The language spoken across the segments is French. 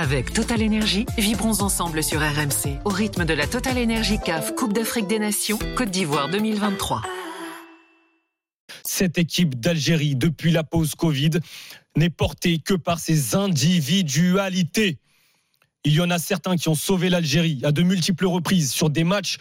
Avec Total Énergie, vibrons ensemble sur RMC au rythme de la Total Énergie CAF Coupe d'Afrique des Nations Côte d'Ivoire 2023. Cette équipe d'Algérie, depuis la pause Covid, n'est portée que par ses individualités. Il y en a certains qui ont sauvé l'Algérie à de multiples reprises sur des matchs.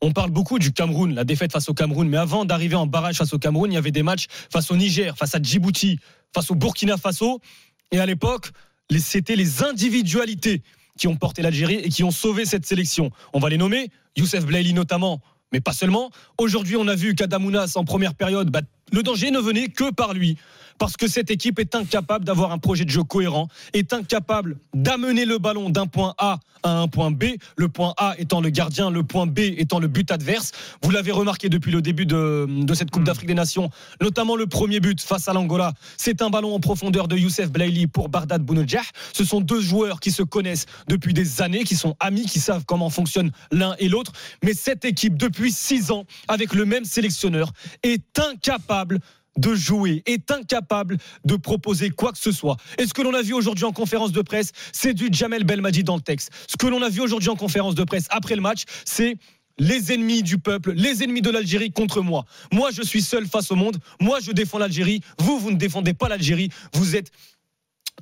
On parle beaucoup du Cameroun, la défaite face au Cameroun, mais avant d'arriver en barrage face au Cameroun, il y avait des matchs face au Niger, face à Djibouti, face au Burkina Faso. Et à l'époque, c'était les individualités qui ont porté l'Algérie et qui ont sauvé cette sélection. On va les nommer, Youssef Blaili notamment, mais pas seulement. Aujourd'hui, on a vu qu'Adamounas en première période, bah, le danger ne venait que par lui parce que cette équipe est incapable d'avoir un projet de jeu cohérent, est incapable d'amener le ballon d'un point A à un point B, le point A étant le gardien, le point B étant le but adverse. Vous l'avez remarqué depuis le début de, cette Coupe d'Afrique des Nations, notamment le premier but face à l'Angola. C'est un ballon en profondeur de Youssef Blaili pour Bardad Bounodjah. Ce sont deux joueurs qui se connaissent depuis des années, qui sont amis, qui savent comment fonctionne l'un et l'autre. Mais cette équipe, depuis six ans, avec le même sélectionneur, est incapable de jouer, est incapable de proposer quoi que ce soit. Et ce que l'on a vu aujourd'hui en conférence de presse, c'est du Jamel Belmadi dans le texte. Ce que l'on a vu aujourd'hui en conférence de presse après le match, c'est les ennemis du peuple, les ennemis de l'Algérie contre moi. Moi, je suis seul face au monde. Moi, je défends l'Algérie. Vous, vous ne défendez pas l'Algérie. Vous êtes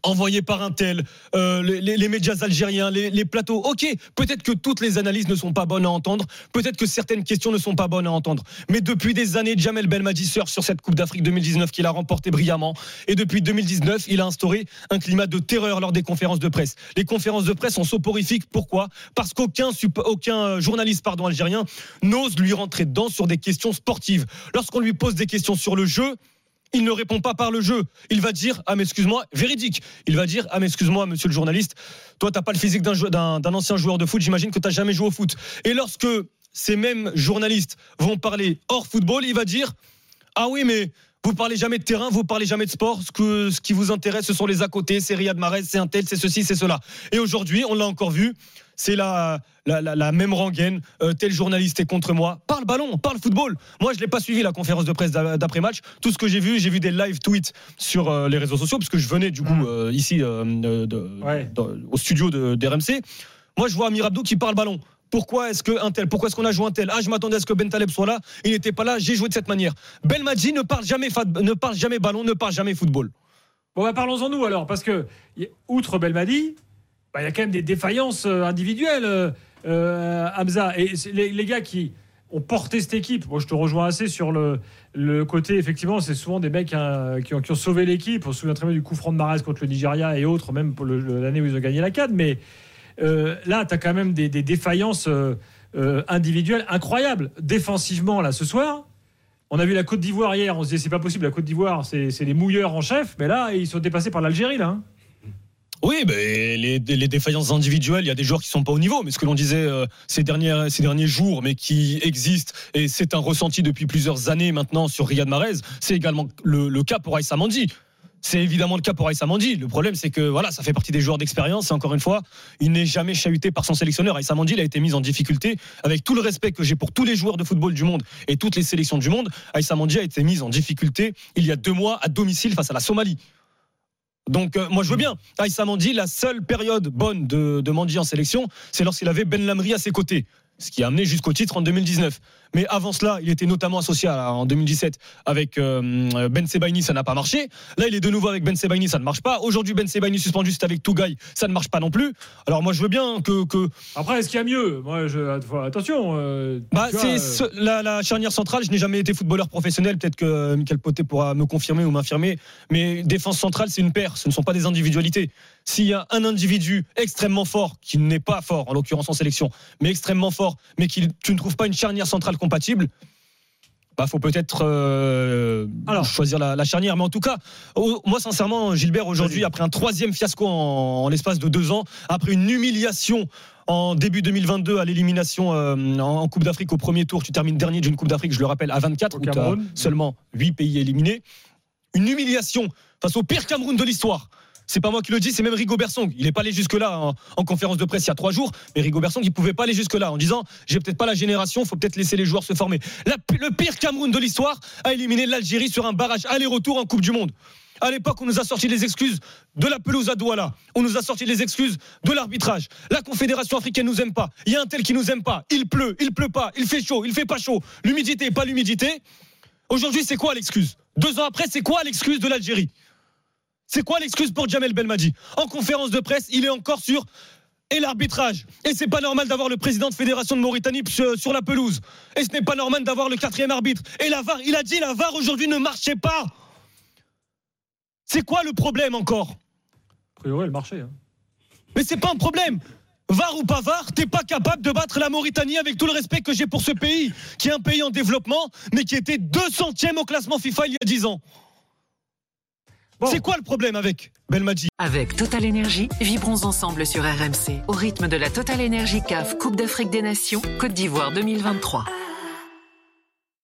envoyé par un tel, euh, les, médias algériens, les, plateaux. Ok, peut-être que toutes les analyses ne sont pas bonnes à entendre, peut-être que certaines questions ne sont pas bonnes à entendre. Mais depuis des années, Jamel Belmadi surfe sur cette Coupe d'Afrique 2019 qu'il a remporté brillamment. Et depuis 2019, il a instauré un climat de terreur lors des conférences de presse. Les conférences de presse sont soporifiques. Pourquoi? Parce qu'aucun aucun journaliste pardon, algérien n'ose lui rentrer dedans sur des questions sportives. Lorsqu'on lui pose des questions sur le jeu, il ne répond pas par le jeu. Il va dire ah mais excuse-moi, véridique. Il va dire ah mais excuse-moi monsieur le journaliste, toi t'as pas le physique d'un ancien joueur de foot, j'imagine que t'as jamais joué au foot. Et lorsque ces mêmes journalistes vont parler hors football, il va dire ah oui mais vous parlez jamais de terrain, vous parlez jamais de sport. Ce, que, ce qui vous intéresse, ce sont les à côté. C'est Riyad Mahrez, c'est un tel, c'est ceci, c'est cela. Et aujourd'hui, on l'a encore vu, c'est la, la, même rengaine. Euh, tel journaliste est contre moi. Parle ballon, parle football. Moi, je l'ai pas suivi la conférence de presse d'après-match. Tout ce que j'ai vu, j'ai vu des live tweets sur euh, les réseaux sociaux, parce que je venais du coup mm. euh, ici au studio de, d'RMC. Moi, je vois Amir Abdou qui parle ballon. Pourquoi est-ce que un tel Pourquoi est-ce qu'on a joué un tel? Ah, je m'attendais à ce que Ben Taleb soit là. Il n'était pas là. J'ai joué de cette manière. Belmadji ne parle jamais, ne parle jamais ballon, ne parle jamais football. Bon, bah, parlons-en nous alors, parce que outre Belmadi, bah, il y a quand même des défaillances euh, individuelles, euh, euh, Hamza. Et les, gars qui ont porté cette équipe, moi je te rejoins assez sur le, le côté, effectivement, c'est souvent des mecs hein, qui, ont, sauvé l'équipe. On se souvient très bien du coup franc de Marais contre le Nigeria et autres, même pour l'année où ils ont gagné la CAD. Mais euh, là, tu as quand même des, défaillances euh, euh, individuelles incroyables. Défensivement, là, ce soir, on a vu la Côte d'Ivoire hier, on se disait c'est pas possible, la Côte d'Ivoire, c'est les mouilleurs en chef, mais là, ils sont dépassés par l'Algérie, là. Hein. Oui, mais les, défaillances individuelles, il y a des joueurs qui sont pas au niveau. Mais ce que l'on disait ces, derniers, ces derniers jours, mais qui existent, et c'est un ressenti depuis plusieurs années maintenant sur Riyad Mahrez, c'est également le, cas pour Aïssa Mandi. C'est évidemment le cas pour Aïssa Mandi. Le problème, c'est que voilà, ça fait partie des joueurs d'expérience. Et encore une fois, il n'est jamais chahuté par son sélectionneur. Aïssa Mandi, il a été mis en difficulté. Avec tout le respect que j'ai pour tous les joueurs de football du monde et toutes les sélections du monde, Aïssa Mandi a été mise en difficulté il y a deux mois à domicile face à la Somalie. Donc euh, moi je veux bien. Aïssa Mandi, la seule période bonne de, de Mandi en sélection, c'est lorsqu'il avait Ben Lamri à ses côtés ce qui a amené jusqu'au titre en 2019. Mais avant cela, il était notamment associé en 2017 avec euh, Ben Sebaini, ça n'a pas marché. Là, il est de nouveau avec Ben Sebaini, ça ne marche pas. Aujourd'hui, Ben Sebaini suspendu, c'est avec Tougaï, ça ne marche pas non plus. Alors moi, je veux bien que. Après, est-ce qu'il y a mieux? Moi, je... attention. Euh, bah, c'est euh, la, charnière centrale. Je n'ai jamais été footballeur professionnel. Peut-être que Michael Poté pourra me confirmer ou m'infirmer. Mais défense centrale, c'est une paire. Ce ne sont pas des individualités. S'il y a un individu extrêmement fort, qui n'est pas fort, en l'occurrence en sélection, mais extrêmement fort, mais qui tu ne trouves pas une charnière centrale compatible, bah faut peut-être euh, choisir la, charnière. Mais en tout cas, moi sincèrement, Gilbert, aujourd'hui, après un troisième fiasco en, l'espace de deux ans, après une humiliation en début 2022 à l'élimination euh, en, Coupe d'Afrique au premier tour, tu termines dernier d'une Coupe d'Afrique, je le rappelle, à 24, où tu as seulement 8 pays éliminés. Une humiliation face au pire Cameroun de l'histoire c'est pas moi qui le dis, c'est même Rigo Bersong. Il n'est pas allé jusque-là en, conférence de presse il y a trois jours, mais Rigo Bersong, il pouvait pas aller jusque-là en disant j'ai peut-être pas la génération, faut peut-être laisser les joueurs se former. le pire Cameroun de l'histoire a éliminé l'Algérie sur un barrage aller-retour en Coupe du Monde. À l'époque, on nous a sorti les excuses de la pelouse à Douala. On nous a sorti les excuses de l'arbitrage. La Confédération africaine nous aime pas. Il y a un tel qui nous aime pas. Il pleut, il pleut pas. Il fait chaud, il fait pas chaud. L'humidité, pas l'humidité. Aujourd'hui, c'est quoi l'excuse? Deux ans après, c'est quoi l'excuse de l'Algérie? C'est quoi l'excuse pour Jamel Belmadi? En conférence de presse, il est encore sur et l'arbitrage. Et c'est pas normal d'avoir le président de fédération de Mauritanie sur la pelouse. Et ce n'est pas normal d'avoir le quatrième arbitre. Et la VAR, il a dit la VAR aujourd'hui ne marchait pas. C'est quoi le problème encore? A priori, elle marchait. Hein. Mais c'est pas un problème. VAR ou pas VAR, t'es pas capable de battre la Mauritanie avec tout le respect que j'ai pour ce pays, qui est un pays en développement, mais qui était 200e au classement FIFA il y a 10 ans. C'est quoi le problème avec Belmadi Avec Total Energy, vibrons ensemble sur RMC au rythme de la Total Energy CAF Coupe d'Afrique des Nations Côte d'Ivoire 2023.